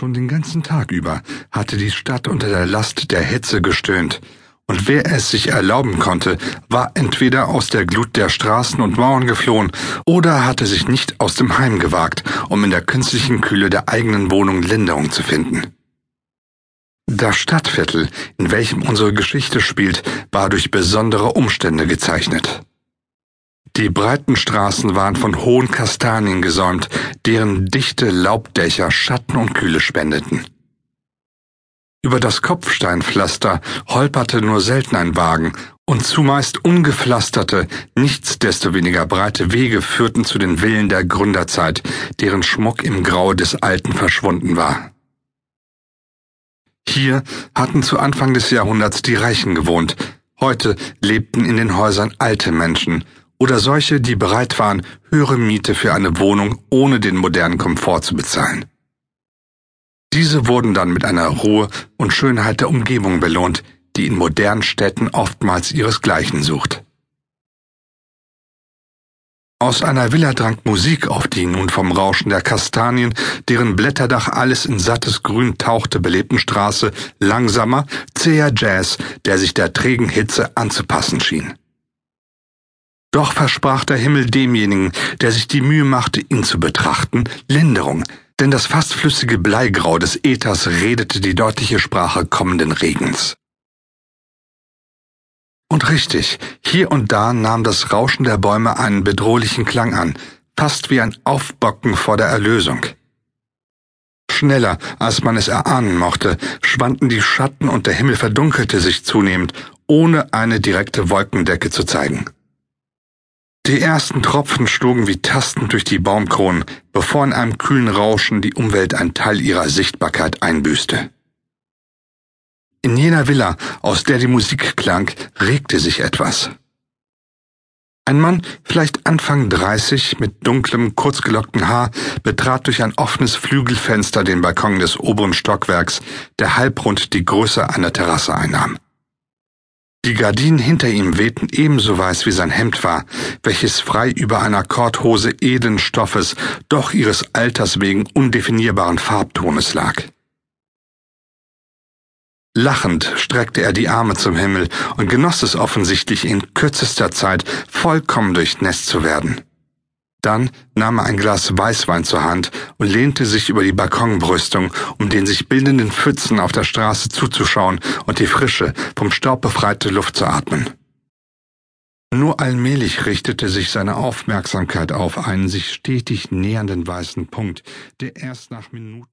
Schon den ganzen Tag über hatte die Stadt unter der Last der Hitze gestöhnt, und wer es sich erlauben konnte, war entweder aus der Glut der Straßen und Mauern geflohen oder hatte sich nicht aus dem Heim gewagt, um in der künstlichen Kühle der eigenen Wohnung Linderung zu finden. Das Stadtviertel, in welchem unsere Geschichte spielt, war durch besondere Umstände gezeichnet. Die breiten Straßen waren von hohen Kastanien gesäumt, deren dichte Laubdächer Schatten und Kühle spendeten. Über das Kopfsteinpflaster holperte nur selten ein Wagen, und zumeist ungepflasterte, nichtsdestoweniger breite Wege führten zu den Villen der Gründerzeit, deren Schmuck im Grau des Alten verschwunden war. Hier hatten zu Anfang des Jahrhunderts die Reichen gewohnt, heute lebten in den Häusern alte Menschen, oder solche, die bereit waren, höhere Miete für eine Wohnung ohne den modernen Komfort zu bezahlen. Diese wurden dann mit einer Ruhe und Schönheit der Umgebung belohnt, die in modernen Städten oftmals ihresgleichen sucht. Aus einer Villa drang Musik auf die nun vom Rauschen der Kastanien, deren Blätterdach alles in sattes Grün tauchte, belebten Straße langsamer, zäher Jazz, der sich der trägen Hitze anzupassen schien. Doch versprach der Himmel demjenigen, der sich die Mühe machte, ihn zu betrachten, Linderung, denn das fast flüssige Bleigrau des Äthers redete die deutliche Sprache kommenden Regens. Und richtig, hier und da nahm das Rauschen der Bäume einen bedrohlichen Klang an, fast wie ein Aufbocken vor der Erlösung. Schneller, als man es erahnen mochte, schwanden die Schatten und der Himmel verdunkelte sich zunehmend, ohne eine direkte Wolkendecke zu zeigen. Die ersten Tropfen schlugen wie tastend durch die Baumkronen, bevor in einem kühlen Rauschen die Umwelt ein Teil ihrer Sichtbarkeit einbüßte. In jener Villa, aus der die Musik klang, regte sich etwas. Ein Mann, vielleicht Anfang dreißig, mit dunklem, kurzgelocktem Haar, betrat durch ein offenes Flügelfenster den Balkon des oberen Stockwerks, der halbrund die Größe einer Terrasse einnahm. Die Gardinen hinter ihm wehten ebenso weiß wie sein Hemd war, welches frei über einer Korthose edlen Stoffes, doch ihres Alters wegen undefinierbaren Farbtones lag. Lachend streckte er die Arme zum Himmel und genoss es offensichtlich in kürzester Zeit vollkommen durchnässt zu werden. Dann nahm er ein Glas Weißwein zur Hand und lehnte sich über die Balkonbrüstung, um den sich bildenden Pfützen auf der Straße zuzuschauen und die frische, vom Staub befreite Luft zu atmen. Nur allmählich richtete sich seine Aufmerksamkeit auf einen sich stetig nähernden weißen Punkt, der erst nach Minuten